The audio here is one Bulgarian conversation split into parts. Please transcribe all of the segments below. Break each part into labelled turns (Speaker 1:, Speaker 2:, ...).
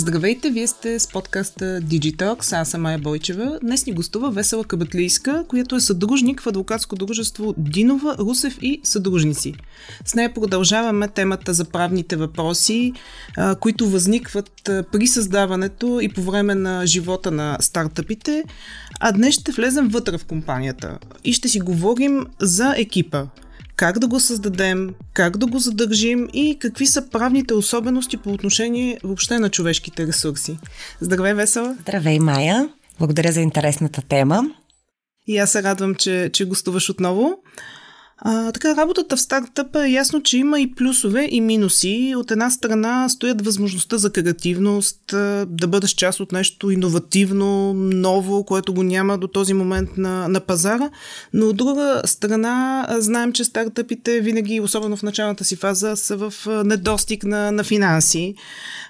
Speaker 1: Здравейте, вие сте с подкаста Digitalks, аз съм Майя Бойчева. Днес ни гостува Весела Кабатлийска, която е съдружник в адвокатско дружество Динова, Русев и съдружници. С нея продължаваме темата за правните въпроси, които възникват при създаването и по време на живота на стартъпите, а днес ще влезем вътре в компанията и ще си говорим за екипа, как да го създадем, как да го задържим и какви са правните особености по отношение въобще на човешките ресурси. Здравей, Весела!
Speaker 2: Здравей, Майя! Благодаря за интересната тема.
Speaker 1: И аз се радвам, че, че гостуваш отново. А, така, работата в стартъпа е ясно, че има и плюсове и минуси. От една страна стоят възможността за креативност, да бъдеш част от нещо иновативно, ново, което го няма до този момент на, на пазара. Но от друга страна знаем, че стартъпите винаги, особено в началната си фаза, са в недостиг на, на финанси.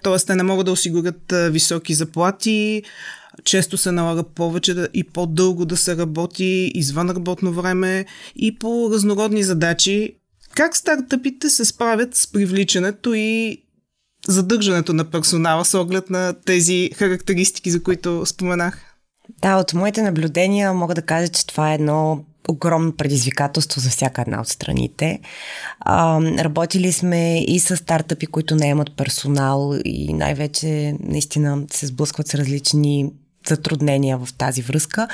Speaker 1: Тоест, те не могат да осигурят високи заплати, често се налага повече да, и по-дълго да се работи извън работно време и по разнородни задачи. Как стартъпите се справят с привличането и задържането на персонала с оглед на тези характеристики, за които споменах?
Speaker 2: Да, от моите наблюдения мога да кажа, че това е едно огромно предизвикателство за всяка една от страните. А, работили сме и с стартъпи, които не имат персонал и най-вече наистина се сблъскват с различни затруднения в тази връзка,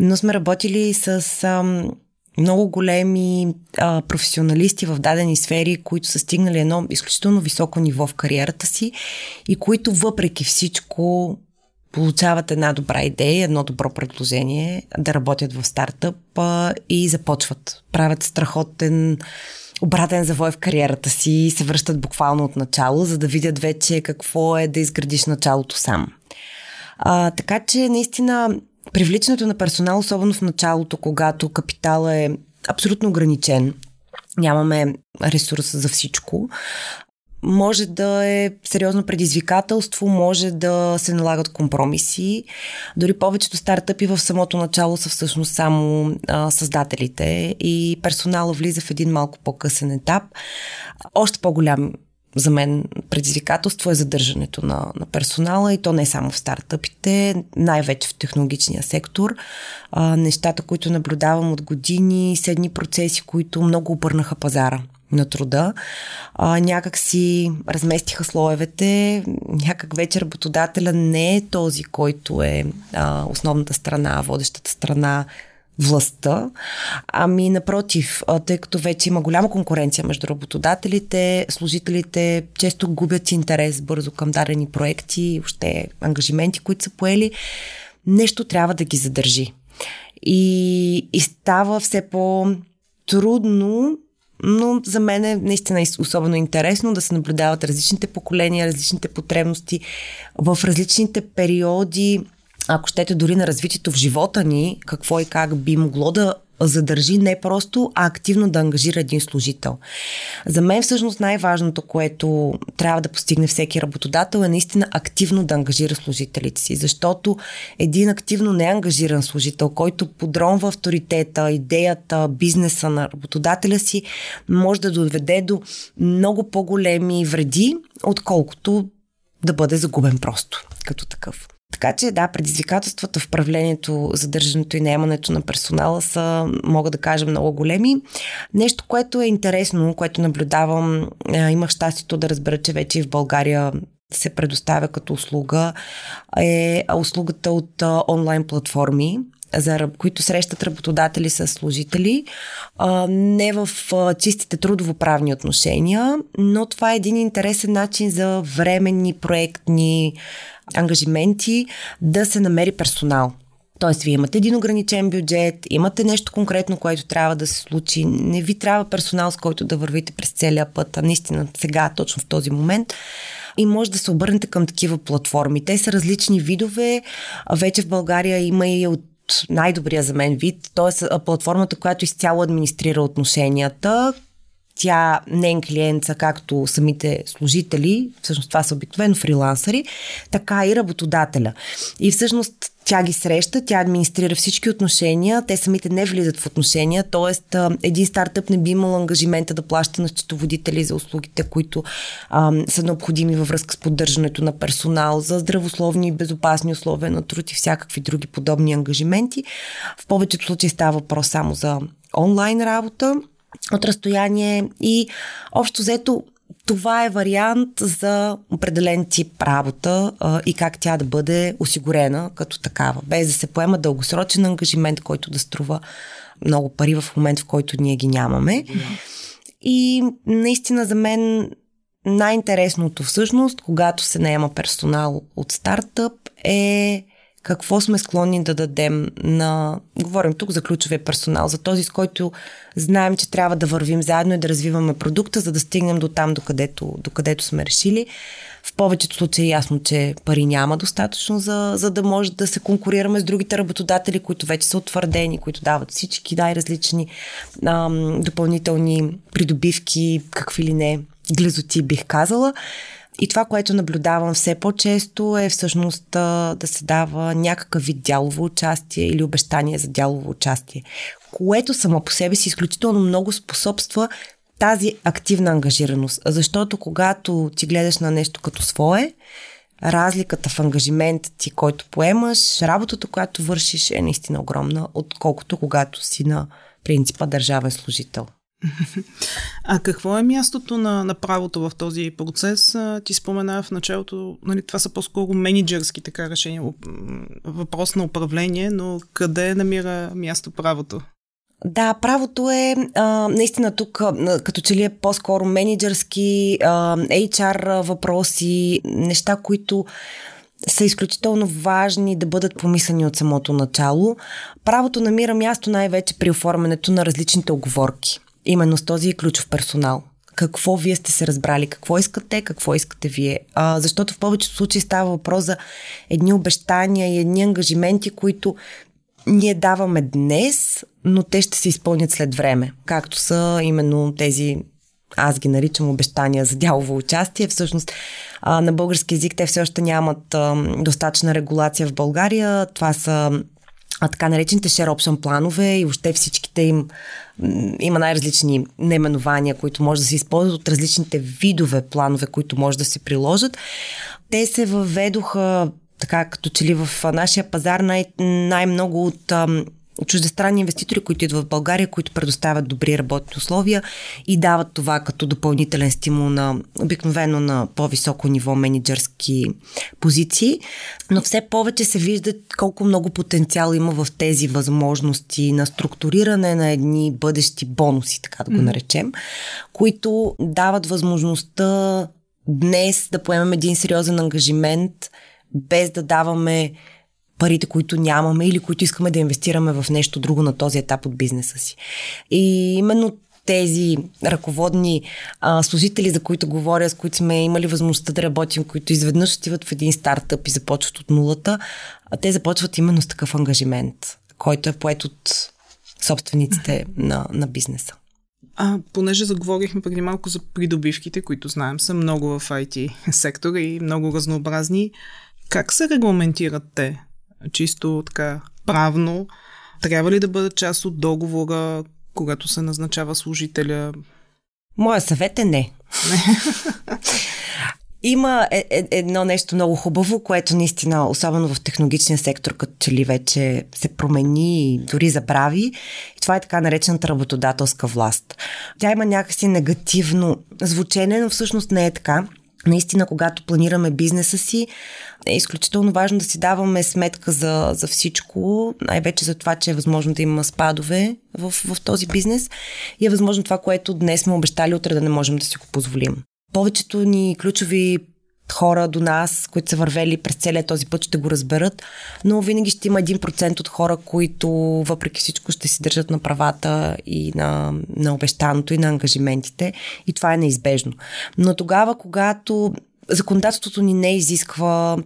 Speaker 2: но сме работили с ам, много големи а, професионалисти в дадени сфери, които са стигнали едно изключително високо ниво в кариерата си и които въпреки всичко получават една добра идея, едно добро предложение да работят в стартъп а, и започват. Правят страхотен обратен завой в кариерата си и се връщат буквално от начало, за да видят вече какво е да изградиш началото сам. А, така че наистина привличането на персонал, особено в началото, когато капитала е абсолютно ограничен, нямаме ресурс за всичко, може да е сериозно предизвикателство, може да се налагат компромиси. Дори повечето стартъпи в самото начало са всъщност само а, създателите и персонала влиза в един малко по-късен етап. Още по-голям за мен предизвикателство е задържането на, на персонала и то не само в стартъпите, най-вече в технологичния сектор. А, нещата, които наблюдавам от години, седни процеси, които много обърнаха пазара на труда. А, някак си разместиха слоевете, някак вече работодателя не е този, който е а, основната страна, водещата страна властта. Ами напротив, тъй като вече има голяма конкуренция между работодателите, служителите често губят интерес бързо към дадени проекти, още ангажименти, които са поели, нещо трябва да ги задържи. И, и става все по-трудно но за мен е наистина особено интересно да се наблюдават различните поколения, различните потребности в различните периоди ако щете дори на развитието в живота ни, какво и как би могло да задържи не просто, а активно да ангажира един служител. За мен всъщност най-важното, което трябва да постигне всеки работодател е наистина активно да ангажира служителите си, защото един активно неангажиран служител, който подронва авторитета, идеята, бизнеса на работодателя си, може да доведе до много по-големи вреди, отколкото да бъде загубен просто като такъв. Така че да, предизвикателствата в правлението, задържането и наемането на персонала са, мога да кажа, много големи. Нещо, което е интересно, което наблюдавам, имах щастието да разбера, че вече и в България се предоставя като услуга, е услугата от онлайн платформи, за, които срещат работодатели с служители, а, не в а, чистите трудовоправни отношения, но това е един интересен начин за временни проектни ангажименти да се намери персонал. Тоест, вие имате един ограничен бюджет, имате нещо конкретно, което трябва да се случи. Не ви трябва персонал, с който да вървите през целия път, а наистина сега, точно в този момент. И може да се обърнете към такива платформи. Те са различни видове. Вече в България има и от най-добрия за мен вид, т.е. платформата, която изцяло администрира отношенията, тя не е клиент както самите служители, всъщност това са обикновено фрилансъри, така и работодателя. И всъщност тя ги среща, тя администрира всички отношения, те самите не влизат в отношения, т.е. един стартъп не би имал ангажимента да плаща на счетоводители за услугите, които а, са необходими във връзка с поддържането на персонал, за здравословни и безопасни условия на труд и всякакви други подобни ангажименти. В повечето случаи става въпрос само за онлайн работа от разстояние. И общо взето това е вариант за определен тип работа а, и как тя да бъде осигурена като такава, без да се поема дългосрочен ангажимент, който да струва много пари в момент, в който ние ги нямаме. И наистина за мен най-интересното всъщност, когато се наема персонал от стартъп е какво сме склонни да дадем на... Говорим тук за ключовия персонал, за този, с който знаем, че трябва да вървим заедно и да развиваме продукта, за да стигнем до там, докъдето, докъдето сме решили. В повечето случаи е ясно, че пари няма достатъчно, за, за да може да се конкурираме с другите работодатели, които вече са утвърдени, които дават всички най-различни ам, допълнителни придобивки, какви ли не, глезоти бих казала. И това, което наблюдавам все по-често е всъщност да се дава някакъв вид дялово участие или обещание за дялово участие, което само по себе си изключително много способства тази активна ангажираност. Защото когато ти гледаш на нещо като свое, разликата в ангажимент ти, който поемаш, работата, която вършиш е наистина огромна, отколкото когато си на принципа държавен служител.
Speaker 1: А какво е мястото на, на правото в този процес? Ти спомена в началото, нали, това са по-скоро менеджерски така решения, въпрос на управление, но къде намира място правото?
Speaker 2: Да, правото е а, наистина тук като че ли е по-скоро менеджерски, а, HR въпроси, неща, които са изключително важни да бъдат помислени от самото начало. Правото намира място най-вече при оформянето на различните оговорки именно с този ключов персонал. Какво вие сте се разбрали, какво искате, какво искате вие. А, защото в повечето случаи става въпрос за едни обещания и едни ангажименти, които ние даваме днес, но те ще се изпълнят след време. Както са именно тези аз ги наричам обещания за дялово участие. Всъщност а, на български язик те все още нямат а, достатъчна регулация в България. Това са а, така наречените option планове и въобще всичките им има най-различни наименования, които може да се използват от различните видове планове, които може да се приложат. Те се въведоха така като че ли в нашия пазар най- най-много от чуждестранни инвеститори, които идват в България, които предоставят добри работни условия и дават това като допълнителен стимул на обикновено на по-високо ниво менеджерски позиции. Но все повече се вижда колко много потенциал има в тези възможности на структуриране на едни бъдещи бонуси, така да го наречем, които дават възможността днес да поемем един сериозен ангажимент, без да даваме парите, които нямаме или които искаме да инвестираме в нещо друго на този етап от бизнеса си. И именно тези ръководни а, служители, за които говоря, с които сме имали възможността да работим, които изведнъж отиват в един стартъп и започват от нулата, а те започват именно с такъв ангажимент, който е поет от собствениците на, на бизнеса.
Speaker 1: А, понеже заговорихме преди малко за придобивките, които знаем са много в IT сектора и много разнообразни, как се регламентират те? Чисто така правно, трябва ли да бъдат част от договора, когато се назначава служителя?
Speaker 2: Моя съвет е не. Има е, е, едно нещо много хубаво, което наистина, особено в технологичния сектор, като че ли вече се промени и дори забрави. И това е така наречената работодателска власт. Тя има някакси негативно звучене, но всъщност не е така. Наистина, когато планираме бизнеса си, е изключително важно да си даваме сметка за, за всичко, най-вече за това, че е възможно да има спадове в, в този бизнес и е възможно това, което днес сме обещали, утре да не можем да си го позволим. Повечето ни ключови хора до нас, които са вървели през целия този път, ще го разберат, но винаги ще има 1% от хора, които въпреки всичко ще си държат на правата и на, на обещаното и на ангажиментите и това е неизбежно. Но тогава, когато законодателството ни не изисква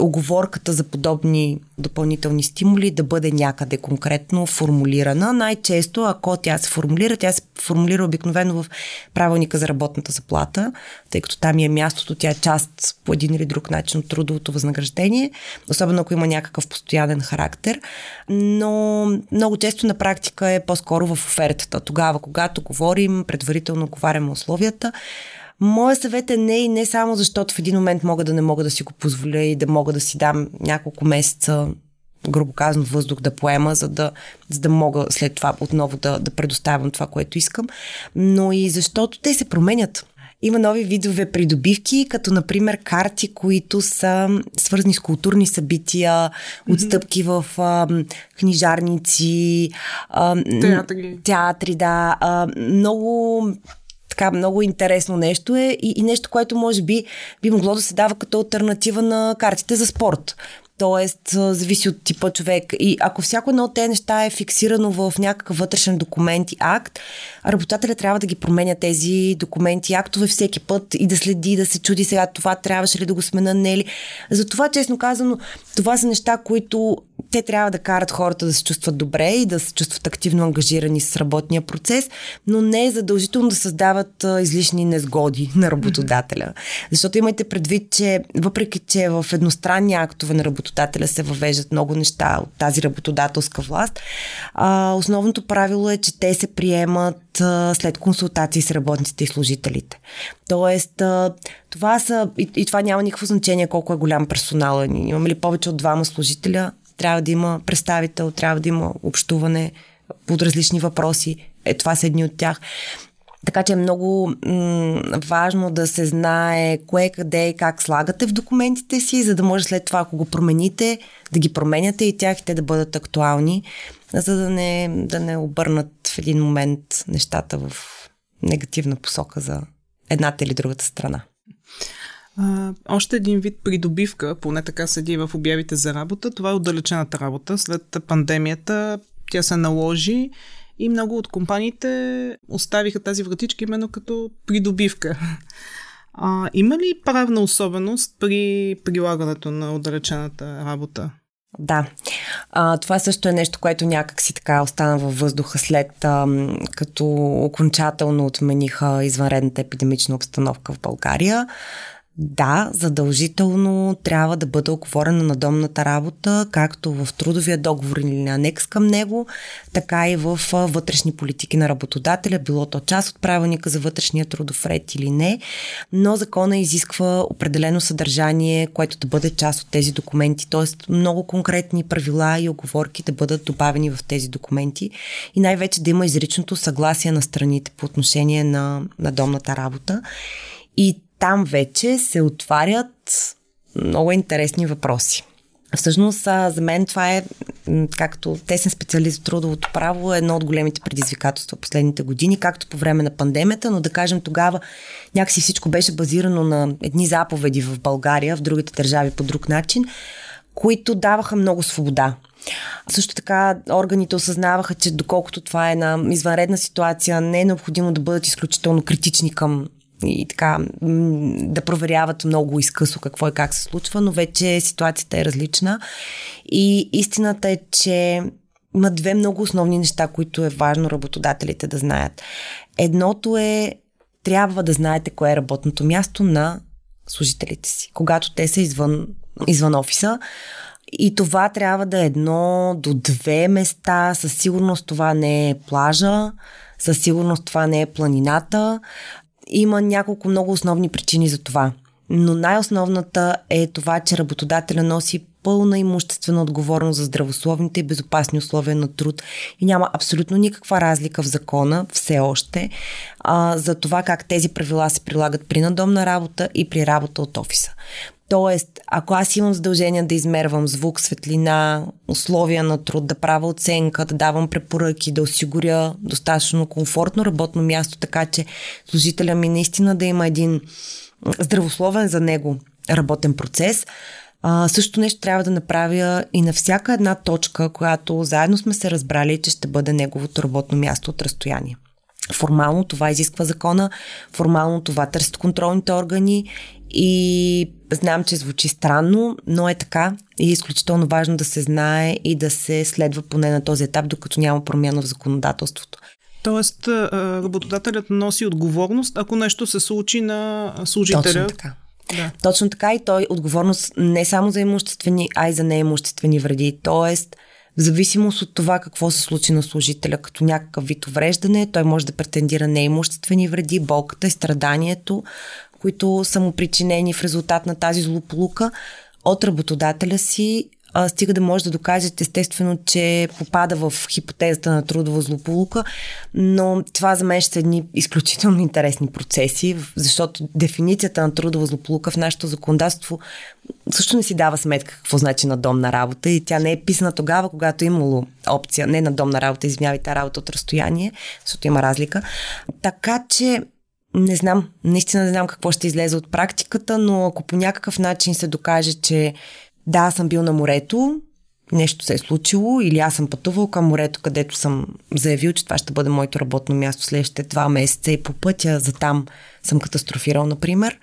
Speaker 2: оговорката за подобни допълнителни стимули да бъде някъде конкретно формулирана. Най-често, ако тя се формулира, тя се формулира обикновено в правилника за работната заплата, тъй като там е мястото, тя е част по един или друг начин от трудовото възнаграждение, особено ако има някакъв постоянен характер. Но много често на практика е по-скоро в офертата. Тогава, когато говорим, предварително говаряме условията, Моя съвет е не и не само защото в един момент мога да не мога да си го позволя и да мога да си дам няколко месеца грубо казано, въздух да поема, за да, за да мога след това отново да, да предоставям това, което искам, но и защото те се променят. Има нови видове придобивки, като например карти, които са свързани с културни събития, отстъпки в а, книжарници,
Speaker 1: а, театри.
Speaker 2: театри, да. А, много така много интересно нещо е и, и нещо, което може би би могло да се дава като альтернатива на картите за спорт. Тоест, зависи от типа човек. И ако всяко едно от тези неща е фиксирано в някакъв вътрешен документ и акт, работодателя трябва да ги променя тези документи и актове всеки път и да следи, да се чуди сега това трябваше ли да го смена, не ли. Затова, честно казано, това са неща, които те трябва да карат хората да се чувстват добре и да се чувстват активно ангажирани с работния процес, но не е задължително да създават а, излишни незгоди на работодателя. Защото имайте предвид, че въпреки, че в едностранни актове на работодателя се въвеждат много неща от тази работодателска власт, а, основното правило е, че те се приемат а, след консултации с работниците и служителите. Тоест, а, това са, и, и това няма никакво значение колко е голям персонал. Имаме ли повече от двама служителя, трябва да има представител, трябва да има общуване под различни въпроси. Е, това са едни от тях. Така че е много м- важно да се знае кое, къде и как слагате в документите си, за да може след това, ако го промените, да ги променяте и тях и те да бъдат актуални, за да не, да не обърнат в един момент нещата в негативна посока за едната или другата страна.
Speaker 1: А, още един вид придобивка, поне така седи в обявите за работа, това е отдалечената работа. След пандемията тя се наложи и много от компаниите оставиха тази вратичка именно като придобивка. А, има ли правна особеност при прилагането на отдалечената работа?
Speaker 2: Да. А, това също е нещо, което някак си така остана във въздуха след а, като окончателно отмениха извънредната епидемична обстановка в България. Да, задължително трябва да бъде оговорена на домната работа, както в трудовия договор или анекс към него, така и в вътрешни политики на работодателя, било то част от правилника за вътрешния трудов ред или не, но закона изисква определено съдържание, което да бъде част от тези документи, т.е. много конкретни правила и оговорки да бъдат добавени в тези документи и най-вече да има изричното съгласие на страните по отношение на, на домната работа. И там вече се отварят много интересни въпроси. Всъщност, за мен това е, както тесен специалист в трудовото право, едно от големите предизвикателства последните години, както по време на пандемията, но да кажем тогава някакси всичко беше базирано на едни заповеди в България, в другите държави по друг начин, които даваха много свобода. Също така органите осъзнаваха, че доколкото това е една извънредна ситуация, не е необходимо да бъдат изключително критични към и така да проверяват много изкъсо какво и как се случва, но вече ситуацията е различна. И истината е, че има две много основни неща, които е важно работодателите да знаят. Едното е, трябва да знаете кое е работното място на служителите си, когато те са извън, извън офиса. И това трябва да е едно до две места. Със сигурност това не е плажа, със сигурност това не е планината. Има няколко много основни причини за това. Но най-основната е това, че работодателя носи пълна имуществена отговорност за здравословните и безопасни условия на труд и няма абсолютно никаква разлика в закона все още а, за това как тези правила се прилагат при надомна работа и при работа от офиса. Тоест, ако аз имам задължение да измервам звук, светлина, условия на труд, да правя оценка, да давам препоръки, да осигуря достатъчно комфортно работно място, така че служителя ми наистина да има един здравословен за него работен процес, а, също нещо трябва да направя и на всяка една точка, която заедно сме се разбрали, че ще бъде неговото работно място от разстояние. Формално това изисква закона, формално това търсят контролните органи И знам, че звучи странно, но е така и е изключително важно да се знае и да се следва поне на този етап, докато няма промяна в законодателството.
Speaker 1: Тоест, работодателят носи отговорност, ако нещо се случи на служителя.
Speaker 2: Точно така. Да. Точно така и той отговорност не само за имуществени, а и за неимуществени вреди. Тоест, в зависимост от това какво се случи на служителя като някакъв вид увреждане, той може да претендира неимуществени вреди, болката и страданието, които са му причинени в резултат на тази злополука от работодателя си, а, стига да може да докажете естествено, че попада в хипотезата на трудова злополука, но това за мен ще са едни изключително интересни процеси, защото дефиницията на трудова злополука в нашето законодателство също не си дава сметка какво значи на домна работа и тя не е писана тогава, когато е имало опция, не на домна работа, извинявайте, работа от разстояние, защото има разлика. Така че не знам, наистина не знам какво ще излезе от практиката, но ако по някакъв начин се докаже, че да, съм бил на морето, нещо се е случило или аз съм пътувал към морето, където съм заявил, че това ще бъде моето работно място следващите два месеца и по пътя за там съм катастрофирал, например,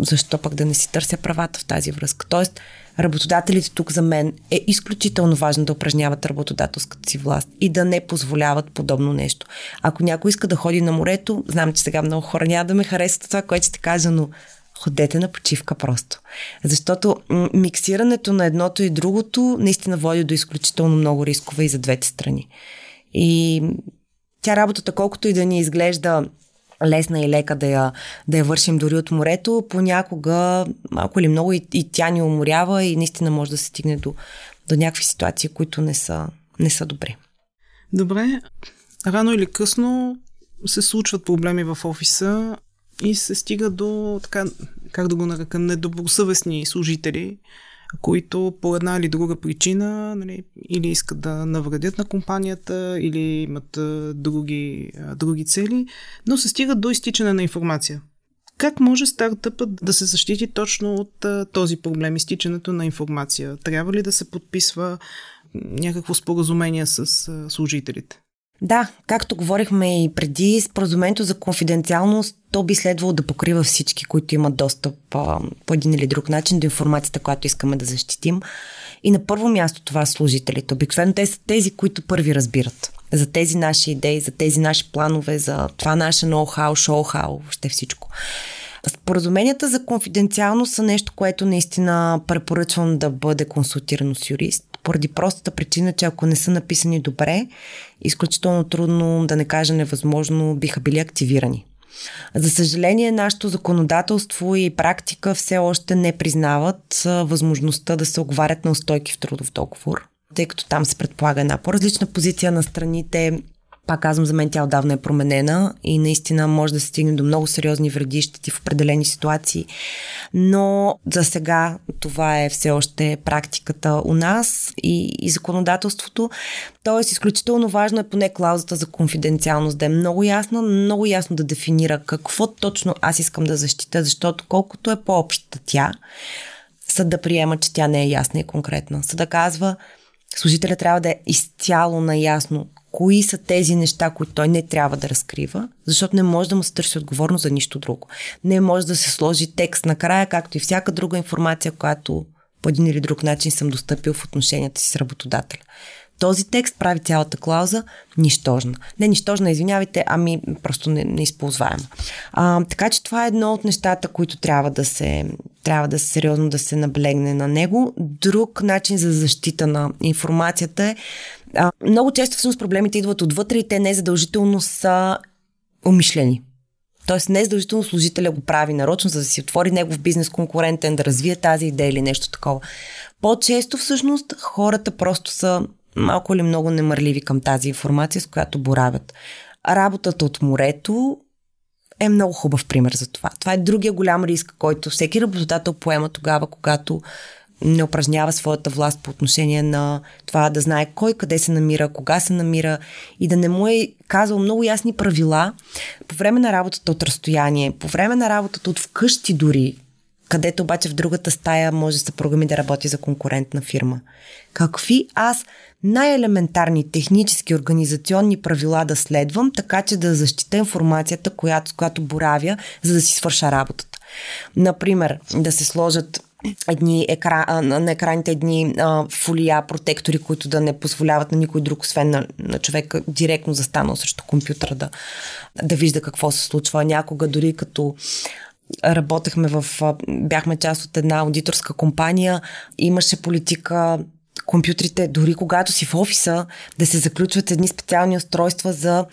Speaker 2: защо пък да не си търся правата в тази връзка? Тоест, работодателите тук за мен е изключително важно да упражняват работодателската си власт и да не позволяват подобно нещо. Ако някой иска да ходи на морето, знам, че сега много хора няма да ме харесват това, което ще кажа, но ходете на почивка просто. Защото миксирането на едното и другото наистина води до изключително много рискове и за двете страни. И тя работата, колкото и да ни изглежда лесна и лека да я, да я вършим дори от морето, понякога малко или много и, и тя ни уморява и наистина може да се стигне до, до някакви ситуации, които не са, не са добри.
Speaker 1: Добре, рано или късно се случват проблеми в офиса и се стига до, така, как да го нарека, недобросъвестни служители, които по една или друга причина нали, или искат да навредят на компанията, или имат други, други цели, но се стигат до изтичане на информация. Как може стартъпът да се защити точно от а, този проблем, изтичането на информация? Трябва ли да се подписва някакво споразумение с а, служителите?
Speaker 2: Да, както говорихме и преди, споразумението за конфиденциалност, то би следвало да покрива всички, които имат достъп а, по един или друг начин до информацията, която искаме да защитим. И на първо място това служителите. Обикновено те са тези, които първи разбират за тези наши идеи, за тези наши планове, за това наше ноу-хау, шоу-хау, въобще всичко. Споразуменията за конфиденциалност са нещо, което наистина препоръчвам да бъде консултирано с юрист поради простата причина, че ако не са написани добре, изключително трудно, да не кажа невъзможно, биха били активирани. За съжаление, нашето законодателство и практика все още не признават възможността да се оговарят на устойки в трудов договор, тъй като там се предполага една по-различна позиция на страните, пак казвам, за мен тя отдавна е променена и наистина може да се стигне до много сериозни вреди щети в определени ситуации. Но за сега това е все още практиката у нас и, и законодателството. Тоест, изключително важно е поне клаузата за конфиденциалност да е много ясна, много ясно да дефинира какво точно аз искам да защита, защото колкото е по-обща тя, съд да приема, че тя не е ясна и конкретна. Съда казва, служителя трябва да е изцяло наясно кои са тези неща, които той не трябва да разкрива, защото не може да му се търси отговорност за нищо друго. Не може да се сложи текст накрая, както и всяка друга информация, която по един или друг начин съм достъпил в отношенията си с работодателя. Този текст прави цялата клауза нищожна. Не нищожна, извинявайте, ами просто не, неизползваема. А, така че това е едно от нещата, които трябва да се, трябва да се сериозно да се наблегне на него. Друг начин за защита на информацията е а, много често всъщност проблемите идват отвътре и те не задължително са умишлени. Тоест не задължително служителя го прави нарочно, за да си отвори негов бизнес конкурентен, да развие тази идея или нещо такова. По-често всъщност хората просто са малко или много немърливи към тази информация, с която боравят. Работата от морето е много хубав пример за това. Това е другия голям риск, който всеки работодател поема тогава, когато не упражнява своята власт по отношение на това да знае кой къде се намира, кога се намира и да не му е казал много ясни правила по време на работата от разстояние, по време на работата от вкъщи дори, където обаче в другата стая може да се да работи за конкурентна фирма. Какви аз най-елементарни технически организационни правила да следвам, така че да защита информацията, която, с която боравя, за да си свърша работата. Например, да се сложат едни екра, на екраните едни а, фолия, протектори, които да не позволяват на никой друг, освен на, на човека, директно застанал срещу компютъра да, да вижда какво се случва. Някога дори като работехме в, бяхме част от една аудиторска компания, имаше политика компютрите, дори когато си в офиса, да се заключват едни специални устройства за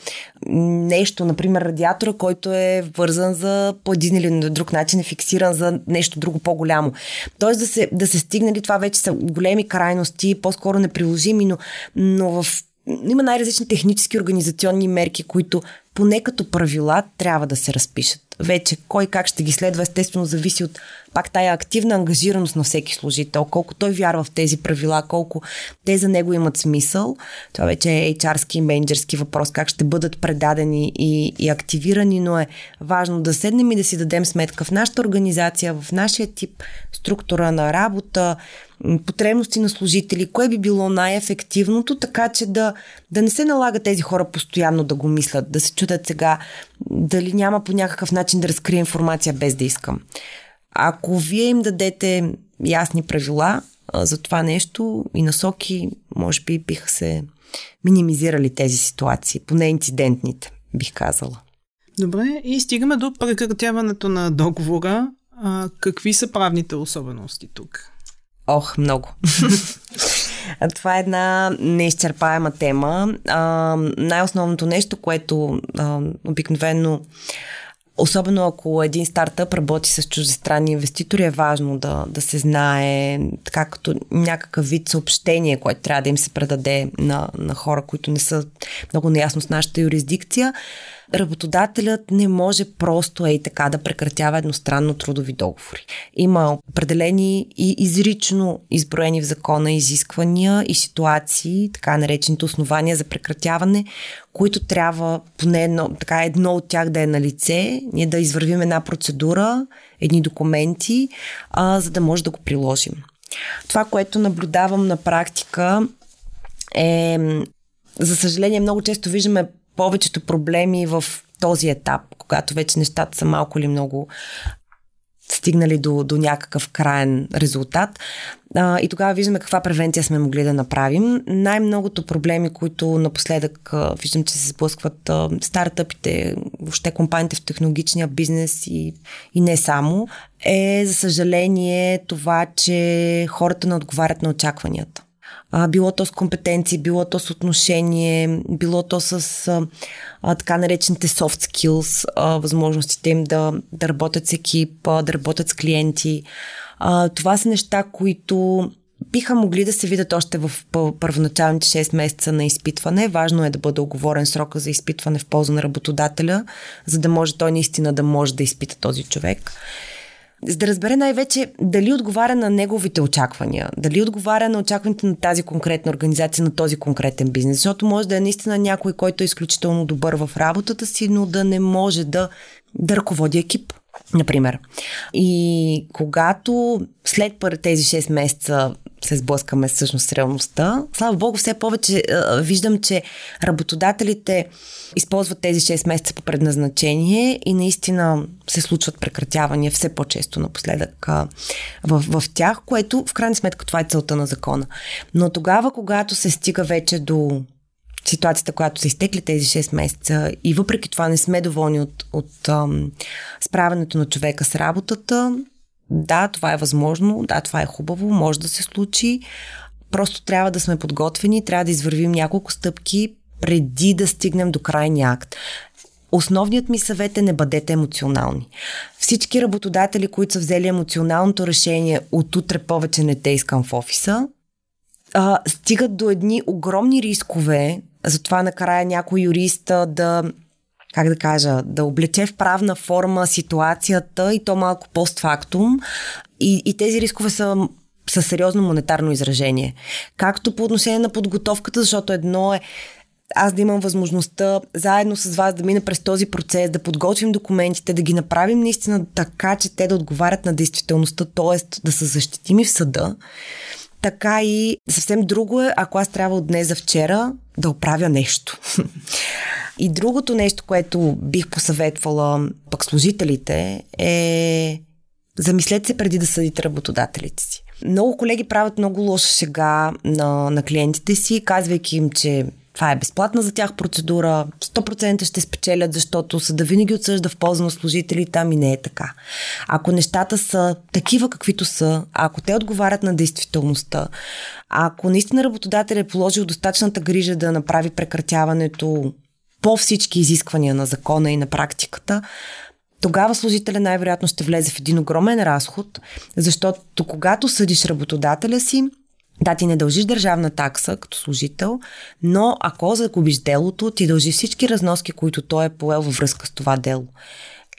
Speaker 2: нещо, например радиатора, който е вързан за по един или друг начин, е фиксиран за нещо друго по-голямо. Тоест да се, да се стигнали, това вече са големи крайности, по-скоро неприложими, но, но в има най-различни технически организационни мерки, които поне като правила трябва да се разпишат. Вече кой как ще ги следва, естествено зависи от пак тая активна ангажираност на всеки служител, колко той вярва в тези правила, колко те за него имат смисъл. Това вече е HR-ски и менеджерски въпрос, как ще бъдат предадени и, и активирани, но е важно да седнем и да си дадем сметка в нашата организация, в нашия тип структура на работа, потребности на служители, кое би било най-ефективното, така че да, да не се налага тези хора постоянно да го мислят, да се чудят сега дали няма по някакъв начин да разкрия информация без да искам. Ако вие им дадете ясни правила за това нещо и насоки, може би биха се минимизирали тези ситуации, поне инцидентните, бих казала.
Speaker 1: Добре, и стигаме до прекратяването на договора. А, какви са правните особености тук?
Speaker 2: Ох, много. Това е една неизчерпаема тема. А, най-основното нещо, което а, обикновено Особено ако един стартъп работи с чуждестранни инвеститори, е важно да, да се знае така като някакъв вид съобщение, което трябва да им се предаде на, на хора, които не са много неясно с нашата юрисдикция работодателят не може просто ей така да прекратява едностранно трудови договори. Има определени и изрично изброени в закона изисквания и ситуации, така наречените основания за прекратяване, които трябва поне едно, така едно от тях да е на лице, ние да извървим една процедура, едни документи, а, за да може да го приложим. Това, което наблюдавам на практика е, за съжаление, много често виждаме повечето проблеми в този етап, когато вече нещата са малко или много стигнали до, до някакъв краен резултат. А, и тогава виждаме каква превенция сме могли да направим. Най-многото проблеми, които напоследък а, виждам, че се сблъскват а, стартъпите, въобще компаниите в технологичния бизнес и, и не само, е за съжаление това, че хората не отговарят на очакванията а, било то с компетенции, било то с отношение, било то с а, а, така наречените soft skills, а, възможностите им да, да работят с екип, а, да работят с клиенти. А, това са неща, които биха могли да се видят още в първоначалните 6 месеца на изпитване. Важно е да бъде оговорен срока за изпитване в полза на работодателя, за да може той наистина да може да изпита този човек за да разбере най-вече дали отговаря на неговите очаквания, дали отговаря на очакването на тази конкретна организация, на този конкретен бизнес. Защото може да е наистина някой, който е изключително добър в работата си, но да не може да, да ръководи екип например. И когато след тези 6 месеца се сблъскаме всъщност с реалността. Слава Богу, все повече а, виждам, че работодателите използват тези 6 месеца по предназначение и наистина се случват прекратявания все по-често напоследък а, в, в тях, което в крайна сметка това е целта на закона. Но тогава, когато се стига вече до ситуацията, която са изтекли тези 6 месеца и въпреки това не сме доволни от, от ам, справянето на човека с работата, да, това е възможно, да, това е хубаво, може да се случи. Просто трябва да сме подготвени, трябва да извървим няколко стъпки преди да стигнем до крайния акт. Основният ми съвет е не бъдете емоционални. Всички работодатели, които са взели емоционалното решение от утре повече не те искам в офиса, а, стигат до едни огромни рискове, затова накрая някой юрист да как да кажа, да облече в правна форма ситуацията и то малко постфактум. И, и тези рискове са със сериозно монетарно изражение. Както по отношение на подготовката, защото едно е аз да имам възможността заедно с вас да мина през този процес, да подготвим документите, да ги направим наистина така, че те да отговарят на действителността, т.е. да са защитими в съда. Така и съвсем друго е, ако аз трябва от днес за вчера да оправя нещо. И другото нещо, което бих посъветвала пък служителите е замислете се преди да съдите работодателите си. Много колеги правят много лоша шега на, на клиентите си, казвайки им, че това е безплатна за тях процедура, 100% ще спечелят, защото съда винаги отсъжда в полза на служители, там и не е така. Ако нещата са такива каквито са, ако те отговарят на действителността, ако наистина работодателят е положил достатъчната грижа да направи прекратяването по всички изисквания на закона и на практиката, тогава служителя най-вероятно ще влезе в един огромен разход, защото когато съдиш работодателя си, да, ти не дължиш държавна такса като служител, но ако загубиш делото, ти дължи всички разноски, които той е поел във връзка с това дело.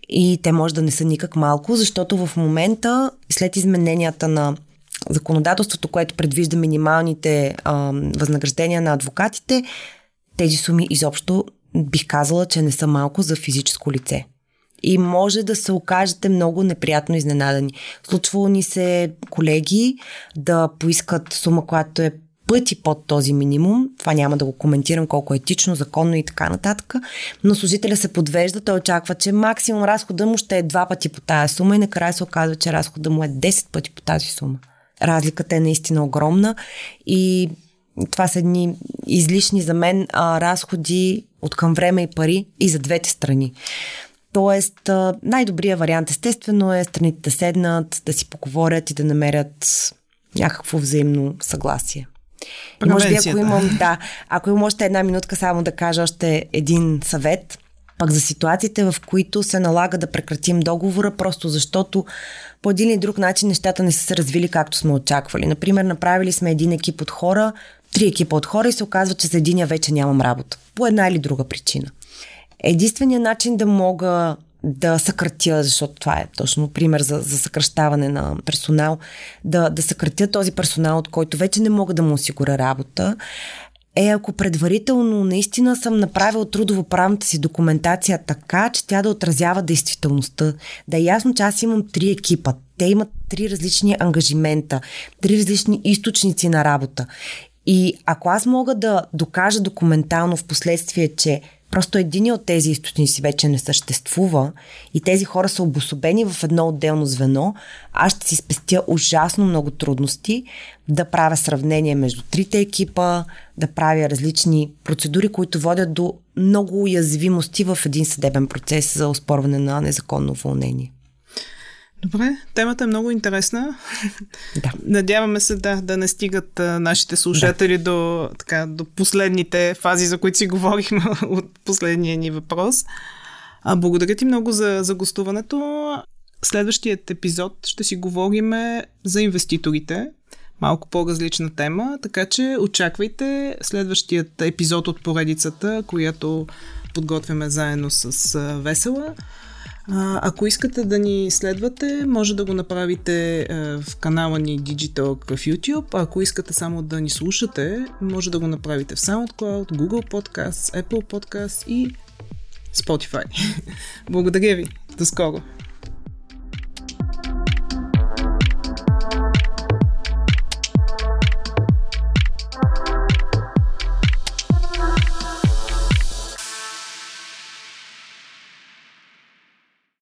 Speaker 2: И те може да не са никак малко, защото в момента, след измененията на законодателството, което предвижда минималните а, възнаграждения на адвокатите, тези суми изобщо бих казала, че не са малко за физическо лице и може да се окажете много неприятно изненадани. Случвало ни се колеги да поискат сума, която е пъти под този минимум. Това няма да го коментирам колко етично, законно и така нататък. Но служителя се подвежда, той очаква, че максимум разхода му ще е два пъти по тази сума и накрая се оказва, че разхода му е 10 пъти по тази сума. Разликата е наистина огромна и това са едни излишни за мен а, разходи от към време и пари и за двете страни. Тоест, най-добрият вариант естествено е страните да седнат, да си поговорят и да намерят някакво взаимно съгласие. И може би ако имам, да, ако имам още една минутка само да кажа още един съвет, пък за ситуациите, в които се налага да прекратим договора, просто защото по един или друг начин нещата не са се развили както сме очаквали. Например, направили сме един екип от хора, три екипа от хора и се оказва, че за единия вече нямам работа. По една или друга причина. Единственият начин да мога да съкратя, защото това е точно пример за, за съкръщаване на персонал, да, да съкратя този персонал, от който вече не мога да му осигуря работа, е ако предварително наистина съм направил трудовоправната си документация така, че тя да отразява действителността. Да е ясно, че аз имам три екипа. Те имат три различни ангажимента, три различни източници на работа. И ако аз мога да докажа документално в последствие, че Просто един от тези източници вече не съществува и тези хора са обособени в едно отделно звено, аз ще си спестя ужасно много трудности да правя сравнение между трите екипа, да правя различни процедури, които водят до много уязвимости в един съдебен процес за оспорване на незаконно уволнение.
Speaker 1: Добре, темата е много интересна.
Speaker 2: Да.
Speaker 1: Надяваме се да, да не стигат а, нашите слушатели да. до, така, до последните фази, за които си говорихме от последния ни въпрос. А, благодаря ти много за, за гостуването. Следващият епизод ще си говорим за инвеститорите. Малко по-различна тема, така че очаквайте следващият епизод от поредицата, която подготвяме заедно с Весела. Ако искате да ни следвате, може да го направите в канала ни Digital в YouTube. Ако искате само да ни слушате, може да го направите в SoundCloud, Google Podcasts, Apple Podcasts и Spotify. Благодаря ви. До скоро!